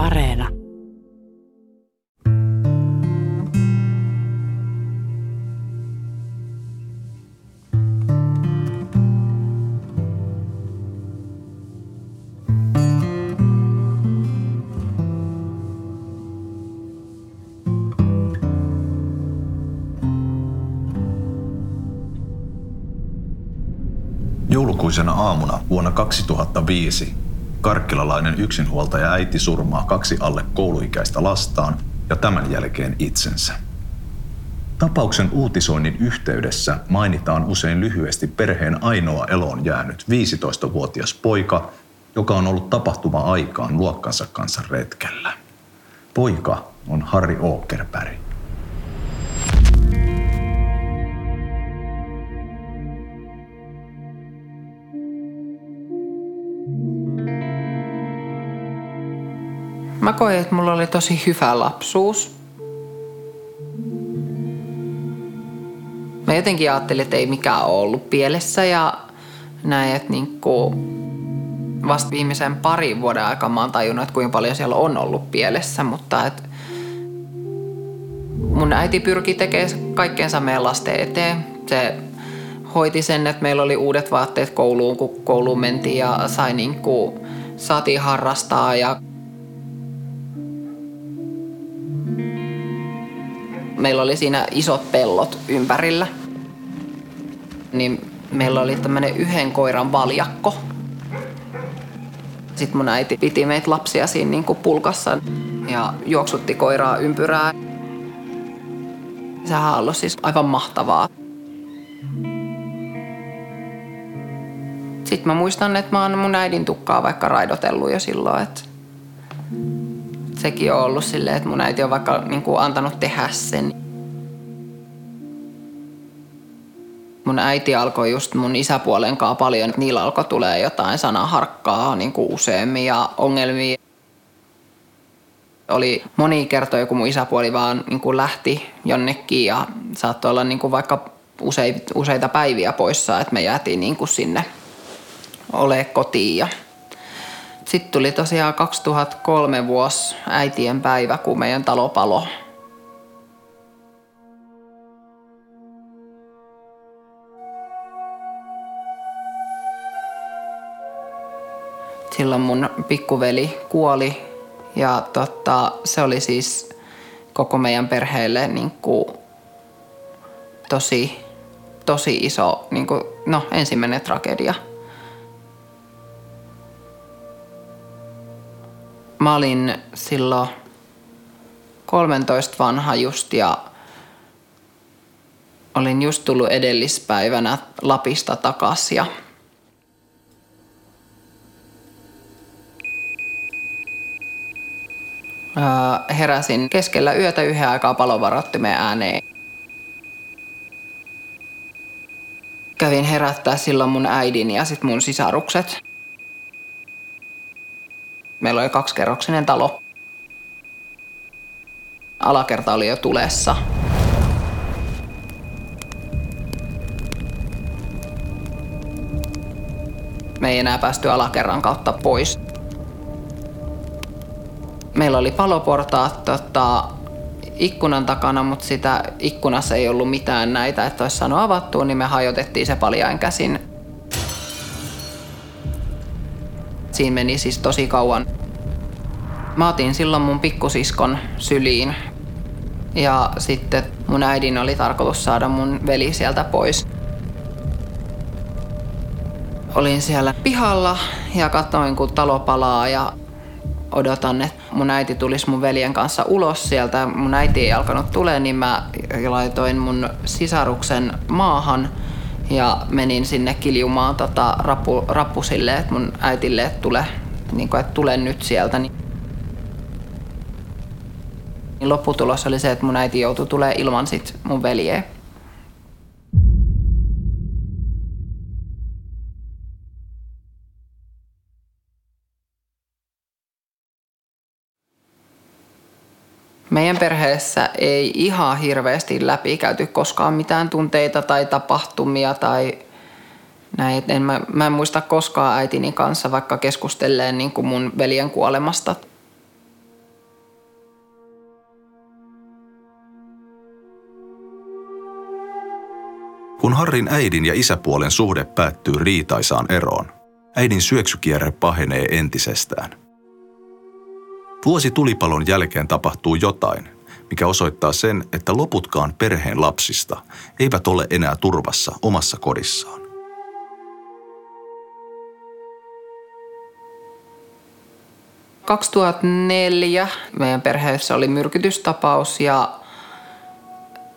Areena. Joulukuisena aamuna vuonna 2005 karkkilalainen yksinhuoltaja äiti surmaa kaksi alle kouluikäistä lastaan ja tämän jälkeen itsensä. Tapauksen uutisoinnin yhteydessä mainitaan usein lyhyesti perheen ainoa eloon jäänyt 15-vuotias poika, joka on ollut tapahtuma-aikaan luokkansa kanssa retkellä. Poika on Harri Åkerberg. Mä koin, että mulla oli tosi hyvä lapsuus. Mä jotenkin ajattelin, että ei mikään ole ollut pielessä ja näin, että niinku vasta viimeisen parin vuoden aikana mä oon tajunnut, että kuinka paljon siellä on ollut pielessä, mutta et mun äiti pyrki tekemään kaikkeensa meidän lasten eteen. Se hoiti sen, että meillä oli uudet vaatteet kouluun, kun kouluun mentiin ja sai niinku, saatiin harrastaa ja meillä oli siinä isot pellot ympärillä. Niin meillä oli tämmöinen yhden koiran valjakko. Sitten mun äiti piti meitä lapsia siinä niin kuin pulkassa ja juoksutti koiraa ympyrää. Sehän on siis aivan mahtavaa. Sitten mä muistan, että mä oon mun äidin tukkaa vaikka raidotellut jo silloin, että sekin on ollut silleen, että mun äiti on vaikka niin kuin antanut tehdä sen. Mun äiti alkoi just mun isäpuolen kanssa paljon, niillä alkoi tulee jotain sanaharkkaa niin kuin useammin ja ongelmia. Oli moni kertoja, kun mun isäpuoli vaan niin kuin lähti jonnekin ja saattoi olla niin kuin vaikka useita päiviä poissa, että me jäätiin niin kuin sinne ole kotiin sitten tuli tosiaan 2003 vuosi äitien päivä, kun meidän talo palo. Silloin mun pikkuveli kuoli ja tota, se oli siis koko meidän perheelle niin kuin tosi, tosi iso, niin kuin, no ensimmäinen tragedia – Mä olin silloin 13 vanha just ja olin just tullut edellispäivänä Lapista takas ja heräsin keskellä yötä yhden aikaa palovarottimen ääneen. Kävin herättää silloin mun äidin ja sit mun sisarukset. Meillä oli kaksikerroksinen talo. Alakerta oli jo tulessa. Me ei enää päästy alakerran kautta pois. Meillä oli paloportaat tota, ikkunan takana, mutta sitä ikkunassa ei ollut mitään näitä, että olisi saanut avattua, niin me hajotettiin se paljain käsin Siinä meni siis tosi kauan. Mä otin silloin mun pikkusiskon syliin. Ja sitten mun äidin oli tarkoitus saada mun veli sieltä pois. Olin siellä pihalla ja katsoin kun talo palaa ja odotan, että mun äiti tulisi mun veljen kanssa ulos sieltä. Mun äiti ei alkanut tulee, niin mä laitoin mun sisaruksen maahan – ja menin sinne kiljumaan tota, rappu, rappusille, että mun äitille, että tule, niin kuin, että tule nyt sieltä. Niin lopputulos oli se, että mun äiti joutui tulee ilman sit mun veljeä. Meidän perheessä ei ihan hirveästi läpikäyty koskaan mitään tunteita tai tapahtumia tai näin. En, mä, mä en muista koskaan äitini kanssa vaikka keskustelleen niin kuin mun veljen kuolemasta. Kun Harrin äidin ja isäpuolen suhde päättyy riitaisaan eroon, äidin syöksykierre pahenee entisestään – Vuosi tulipalon jälkeen tapahtuu jotain, mikä osoittaa sen, että loputkaan perheen lapsista eivät ole enää turvassa omassa kodissaan. – 2004 meidän perheessä oli myrkytystapaus ja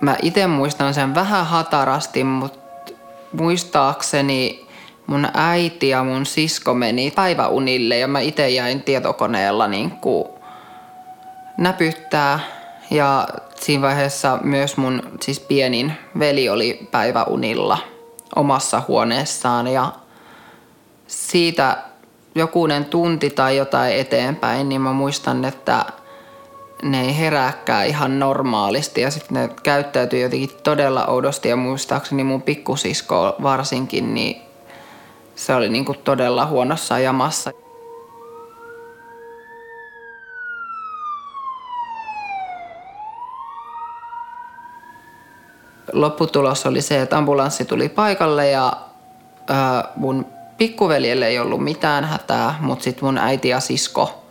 mä itse muistan sen vähän hatarasti, mutta muistaakseni mun äiti ja mun sisko meni päiväunille ja mä itse jäin tietokoneella niin kuin näpyttää. Ja siinä vaiheessa myös mun siis pienin veli oli päiväunilla omassa huoneessaan ja siitä jokunen tunti tai jotain eteenpäin, niin mä muistan, että ne ei herääkään ihan normaalisti ja sitten ne käyttäytyy jotenkin todella oudosti ja muistaakseni mun pikkusisko varsinkin, niin se oli niinku todella huonossa jamassa. Lopputulos oli se, että ambulanssi tuli paikalle ja mun pikkuveljelle ei ollut mitään hätää, mutta sitten mun äiti ja sisko –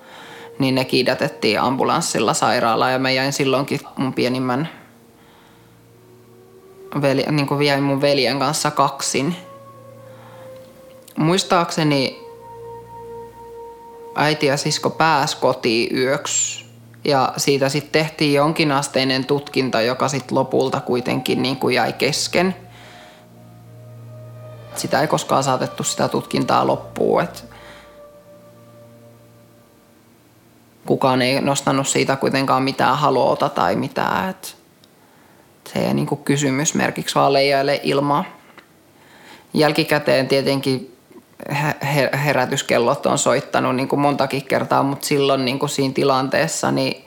niin ne kiidätettiin ambulanssilla sairaalaan ja mä jäin silloinkin mun pienimmän veli, niin kuin jäin mun veljen kanssa kaksin. Muistaakseni äiti ja sisko pääs kotiin yöksi ja siitä sitten tehtiin jonkinasteinen tutkinta, joka sitten lopulta kuitenkin niin kuin jäi kesken. Sitä ei koskaan saatettu sitä tutkintaa loppuun. Et kukaan ei nostanut siitä kuitenkaan mitään haloota tai mitään. Et se ei niin kysymysmerkiksi vaan leijaile ilmaa. Jälkikäteen tietenkin herätyskellot on soittanut niin kuin montakin kertaa, mutta silloin niin kuin siinä tilanteessa niin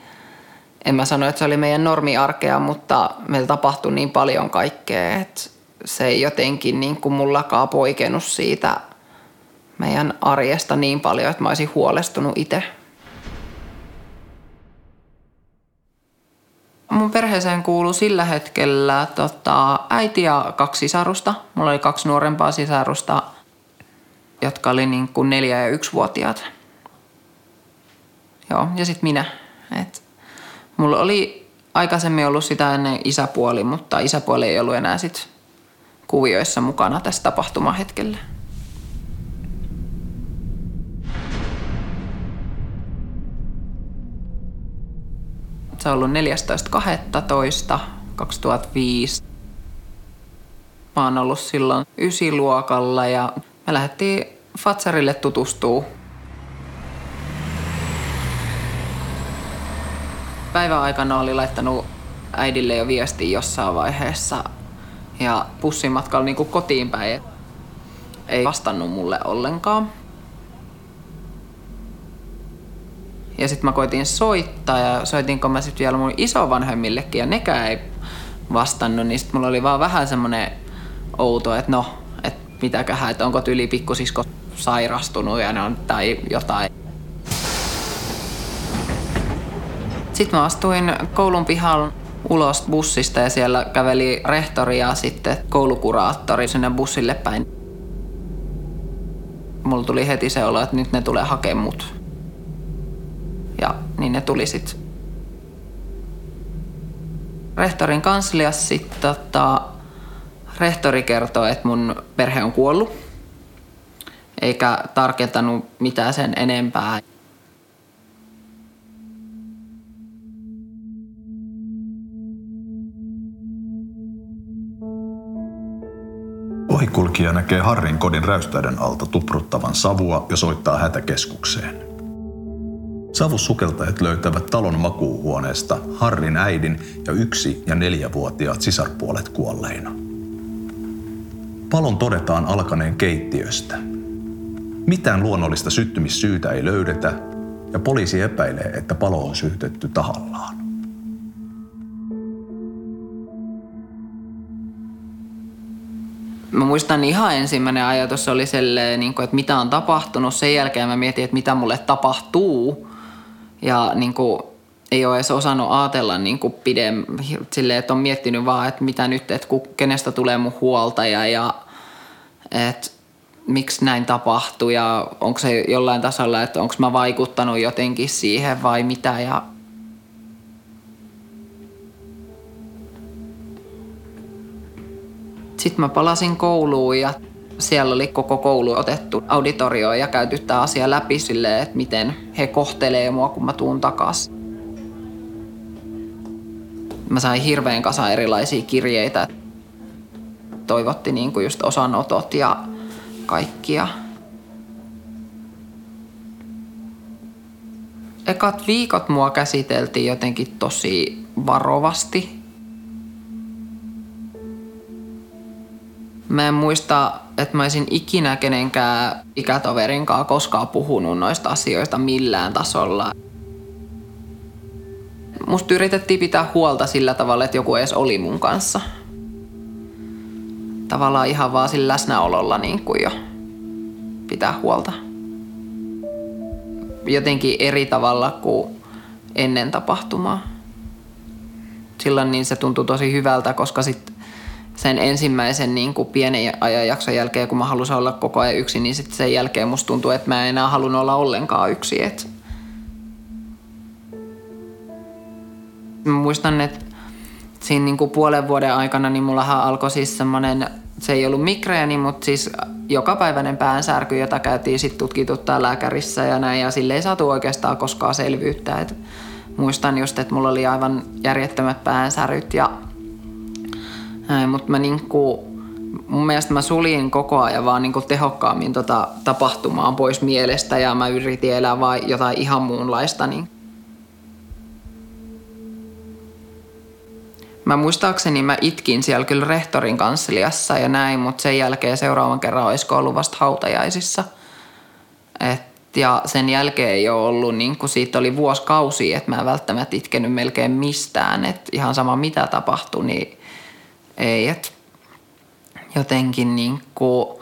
en mä sano, että se oli meidän normiarkea, mutta meillä tapahtui niin paljon kaikkea, että se ei jotenkin niin kuin mullakaan poikennut siitä meidän arjesta niin paljon, että mä olisin huolestunut itse. Mun perheeseen kuuluu sillä hetkellä tota, äiti ja kaksi sisarusta. Mulla oli kaksi nuorempaa sisarusta, jotka oli niin kuin neljä- ja yksivuotiaat. Joo, ja sitten minä. Et mulla oli aikaisemmin ollut sitä ennen isäpuoli, mutta isäpuoli ei ollut enää sit kuvioissa mukana tässä tapahtumahetkellä. Se on ollut 14.12.2005. Mä oon ollut silloin ysiluokalla ja me lähdettiin Fatsarille tutustuu. Päivän aikana oli laittanut äidille jo viesti jossain vaiheessa ja pussimatkalla niin kuin kotiin päin. Ei vastannut mulle ollenkaan. Ja sitten mä koitin soittaa ja soitinko mä sitten vielä mun isovanhemmillekin ja nekään ei vastannut, niin sitten mulla oli vaan vähän semmoinen outo, että no, että mitäköhän, että onko tyli pikkusisko sairastunut ja ne on, tai jotain. Sitten mä astuin koulun pihan ulos bussista ja siellä käveli rehtori ja sitten koulukuraattori sinne bussille päin. Mulla tuli heti se olo, että nyt ne tulee hakemaan mut. Ja niin ne tuli sitten rehtorin kansliassa sitten tota, rehtori kertoi, että mun perhe on kuollut. Eikä tarkentanut mitään sen enempää. Ohikulkija näkee Harrin kodin räystäiden alta tupruttavan savua ja soittaa hätäkeskukseen. Savussukeltajat löytävät talon makuuhuoneesta Harrin äidin ja yksi- ja neljävuotiaat sisarpuolet kuolleina. Palon todetaan alkaneen keittiöstä. Mitään luonnollista syttymissyytä ei löydetä ja poliisi epäilee, että palo on syytetty tahallaan. Mä muistan ihan ensimmäinen ajatus oli selleen, niin että mitä on tapahtunut. Sen jälkeen mä mietin, että mitä mulle tapahtuu. Ja niin kuin, ei ole edes osannut ajatella niin kuin pidem, silleen, että on miettinyt vaan, että mitä nyt, että kenestä tulee mun huoltaja ja että miksi näin tapahtui ja onko se jollain tasolla, että onko mä vaikuttanut jotenkin siihen vai mitä ja Sitten mä palasin kouluun ja siellä oli koko koulu otettu auditorioon ja käyty tämä asia läpi silleen, että miten he kohtelee mua, kun mä tuun takaisin. Mä sain hirveän kasa erilaisia kirjeitä. Toivotti niin kuin just osanotot ja kaikkia. Ekat viikot mua käsiteltiin jotenkin tosi varovasti. Mä en muista, että mä olisin ikinä kenenkään ikätoverin kanssa koskaan puhunut noista asioista millään tasolla. Musta yritettiin pitää huolta sillä tavalla, että joku edes oli mun kanssa. Tavallaan ihan vaan sillä läsnäololla niin kuin jo pitää huolta. Jotenkin eri tavalla kuin ennen tapahtumaa. Silloin niin se tuntui tosi hyvältä, koska sitten sen ensimmäisen niin kuin pienen ajanjakson jälkeen, kun mä halusin olla koko ajan yksin, niin sitten sen jälkeen musta tuntuu, että mä en enää halunnut olla ollenkaan yksi. Et mä muistan, että siinä niin kuin puolen vuoden aikana niin mullahan alkoi siis semmoinen, se ei ollut migreeni, mutta siis jokapäiväinen päänsärky, jota käytiin sitten tutkituttaa lääkärissä ja näin, ja sille ei saatu oikeastaan koskaan selvyyttä. Et muistan just, että mulla oli aivan järjettömät päänsäryt ja mutta mä niinku, mun mielestä mä suljin koko ajan vaan niinku tehokkaammin tota tapahtumaa pois mielestä ja mä yritin elää vaan jotain ihan muunlaista. Niin. Mä muistaakseni mä itkin siellä kyllä rehtorin kansliassa ja näin, mutta sen jälkeen seuraavan kerran olisiko ollut vasta hautajaisissa. Et, ja sen jälkeen ei ole ollut, niin kuin siitä oli vuosikausi, että mä en välttämättä itkenyt melkein mistään. Et ihan sama mitä tapahtui, niin ei, että jotenkin niin kuin,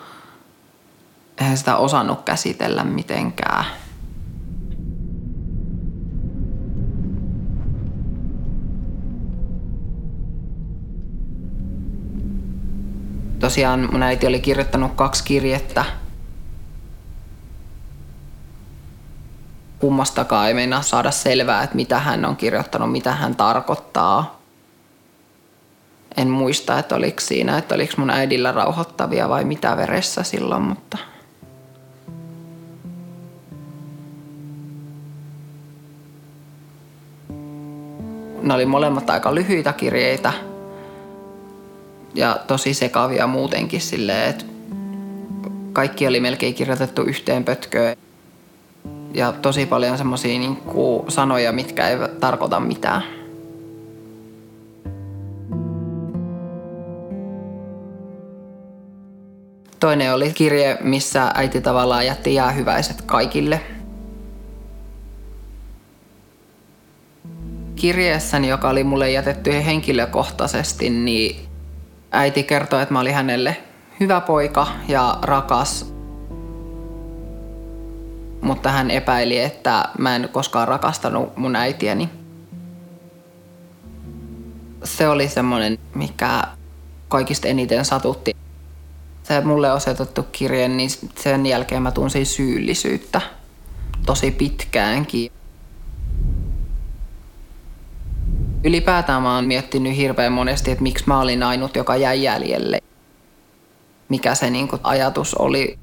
eihän sitä osannut käsitellä mitenkään. Tosiaan mun äiti oli kirjoittanut kaksi kirjettä. Kummastakaan ei meinaa saada selvää, että mitä hän on kirjoittanut, mitä hän tarkoittaa en muista, että oliko siinä, että oliko mun äidillä rauhoittavia vai mitä veressä silloin, mutta... Ne oli molemmat aika lyhyitä kirjeitä ja tosi sekavia muutenkin silleen, että kaikki oli melkein kirjoitettu yhteen pötköön. Ja tosi paljon semmoisia niin sanoja, mitkä ei tarkoita mitään. Toinen oli kirje, missä äiti tavallaan jätti jäähyväiset kaikille. Kirjeessäni, joka oli mulle jätetty henkilökohtaisesti, niin äiti kertoi, että mä olin hänelle hyvä poika ja rakas. Mutta hän epäili, että mä en koskaan rakastanut mun äitiäni. Se oli semmoinen, mikä kaikista eniten satutti se mulle osoitettu kirje, niin sen jälkeen mä tunsin syyllisyyttä tosi pitkäänkin. Ylipäätään mä oon miettinyt hirveän monesti, että miksi mä olin ainut, joka jäi jäljelle. Mikä se niin ajatus oli.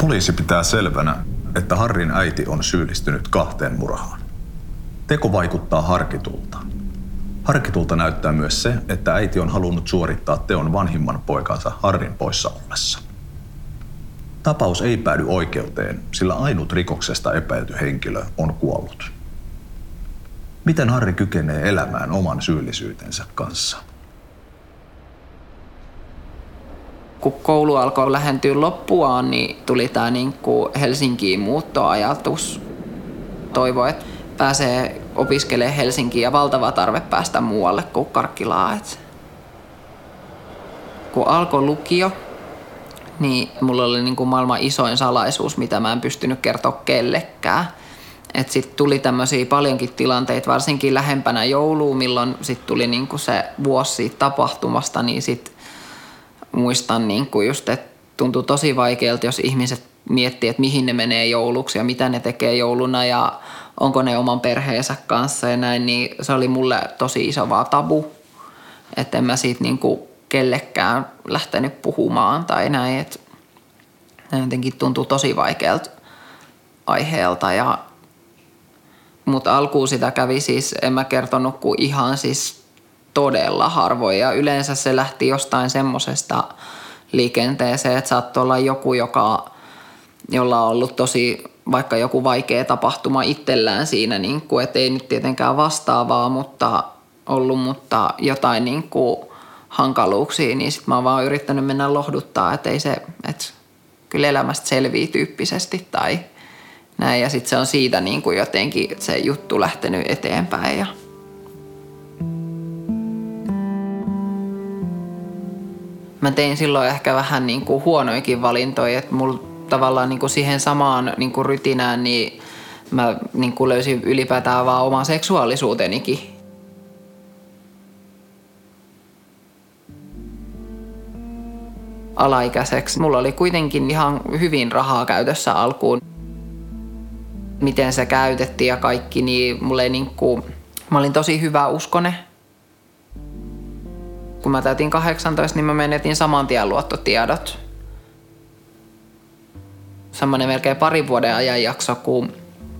Poliisi pitää selvänä, että Harrin äiti on syyllistynyt kahteen murhaan. Teko vaikuttaa harkitulta. Harkitulta näyttää myös se, että äiti on halunnut suorittaa teon vanhimman poikansa Harrin poissa ollessa. Tapaus ei päädy oikeuteen, sillä ainut rikoksesta epäilty henkilö on kuollut. Miten Harri kykenee elämään oman syyllisyytensä kanssa? Kun koulu alkoi lähentyä loppuaan, niin tuli tämä niin Helsinkiin muuttoajatus. Toivo, että pääsee opiskelee Helsinkiin ja valtava tarve päästä muualle kuin Karkkilaa. Et kun alkoi lukio, niin mulla oli niin kuin maailman isoin salaisuus, mitä mä en pystynyt kertoa kellekään. Että sitten tuli tämmöisiä paljonkin tilanteita, varsinkin lähempänä joulua, milloin sitten tuli niinku se vuosi siitä tapahtumasta, niin sitten muistan niinku just, että tuntui tosi vaikealta, jos ihmiset miettii, että mihin ne menee jouluksi ja mitä ne tekee jouluna ja onko ne oman perheensä kanssa ja näin, niin se oli mulle tosi iso vaan tabu. Että en mä siitä niinku kellekään lähtenyt puhumaan tai näin, että jotenkin tuntuu tosi vaikealta aiheelta ja mutta alkuun sitä kävi siis, en mä kertonut kuin ihan siis todella harvoin. Ja yleensä se lähti jostain semmosesta liikenteeseen, että saattoi olla joku, joka, jolla on ollut tosi vaikka joku vaikea tapahtuma itsellään siinä, niin kuin, että ei nyt tietenkään vastaavaa, mutta ollut, mutta jotain niin kuin hankaluuksia, niin sitten mä oon vaan yrittänyt mennä lohduttaa, että ei se, että kyllä elämästä selvii tyyppisesti tai näin. Ja sitten se on siitä niin kuin jotenkin se juttu lähtenyt eteenpäin. Ja mä tein silloin ehkä vähän niin kuin huonoikin valintoja, että mulla tavallaan niin kuin siihen samaan niin kuin rytinään, niin mä niin kuin löysin ylipäätään vaan oman seksuaalisuutenikin. alaikäiseksi. Mulla oli kuitenkin ihan hyvin rahaa käytössä alkuun. Miten se käytettiin ja kaikki, niin mulle ei niin kuin, mä olin tosi hyvä uskone. Kun mä täytin 18, niin mä menetin saman tien luottotiedot semmoinen melkein parin vuoden ajanjakso, kun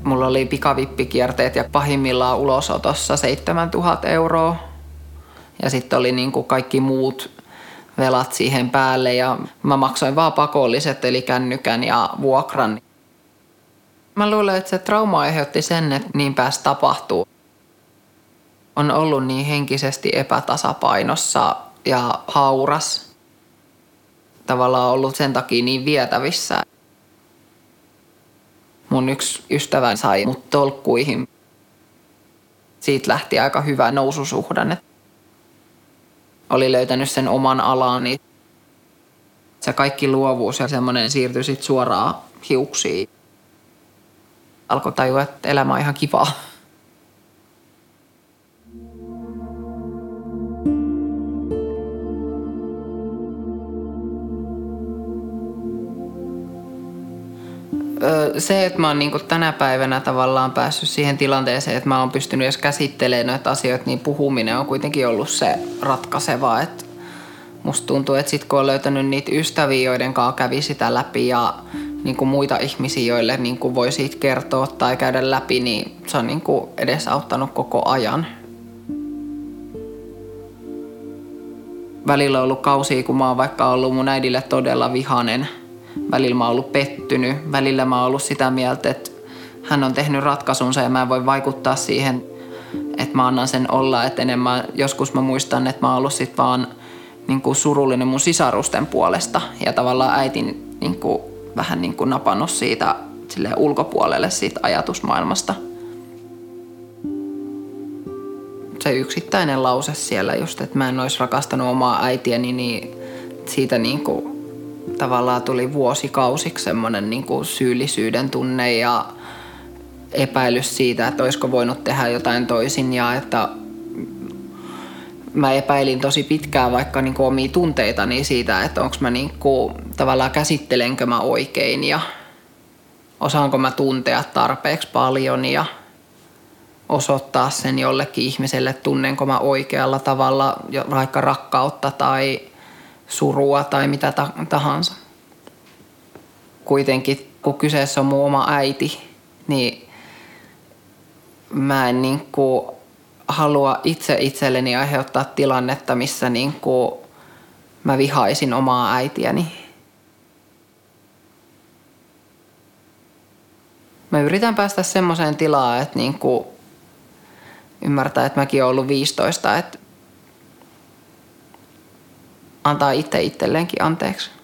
mulla oli pikavippikierteet ja pahimmillaan ulosotossa 7000 euroa. Ja sitten oli niin kuin kaikki muut velat siihen päälle ja mä maksoin vaan pakolliset eli kännykän ja vuokran. Mä luulen, että se trauma aiheutti sen, että niin pääsi tapahtuu. On ollut niin henkisesti epätasapainossa ja hauras. Tavallaan ollut sen takia niin vietävissä mun yksi ystävä sai mut tolkkuihin. Siitä lähti aika hyvä noususuhdanne. Oli löytänyt sen oman alan, niin se kaikki luovuus ja semmoinen siirtyi sit suoraan hiuksiin. Alkoi tajua, että elämä on ihan kivaa. se, että mä oon niin tänä päivänä tavallaan päässyt siihen tilanteeseen, että mä oon pystynyt edes käsittelemään noita asioita, niin puhuminen on kuitenkin ollut se ratkaiseva. Että musta tuntuu, että sit kun on löytänyt niitä ystäviä, joiden kanssa kävi sitä läpi ja niin kuin muita ihmisiä, joille niin kuin voi siitä kertoa tai käydä läpi, niin se on niin kuin edesauttanut koko ajan. Välillä on ollut kausia, kun mä oon vaikka ollut mun äidille todella vihanen – Välillä mä oon ollut pettynyt, välillä mä oon ollut sitä mieltä, että hän on tehnyt ratkaisunsa ja mä en voi vaikuttaa siihen, että mä annan sen olla. Että enemmän, joskus mä muistan, että mä oon ollut sit vaan niin kuin surullinen mun sisarusten puolesta ja tavallaan äitin niin kuin, vähän niin kuin napannut siitä ulkopuolelle siitä ajatusmaailmasta. Se yksittäinen lause siellä just, että mä en olisi rakastanut omaa äitiäni, niin siitä niin kuin tavallaan tuli vuosikausiksi semmoinen niin kuin syyllisyyden tunne ja epäilys siitä, että olisiko voinut tehdä jotain toisin ja että mä epäilin tosi pitkään vaikka niin kuin omia tunteitani siitä, että onko mä niin kuin, tavallaan käsittelenkö mä oikein ja osaanko mä tuntea tarpeeksi paljon ja osoittaa sen jollekin ihmiselle, tunnenko mä oikealla tavalla vaikka rakkautta tai surua tai mitä tahansa. Kuitenkin, kun kyseessä on mun oma äiti, niin mä en niin kuin halua itse itselleni aiheuttaa tilannetta, missä niin kuin mä vihaisin omaa äitiäni. Mä yritän päästä semmoiseen tilaan, että niin kuin ymmärtää, että mäkin olen ollut 15, että antaa itse itselleenkin anteeksi.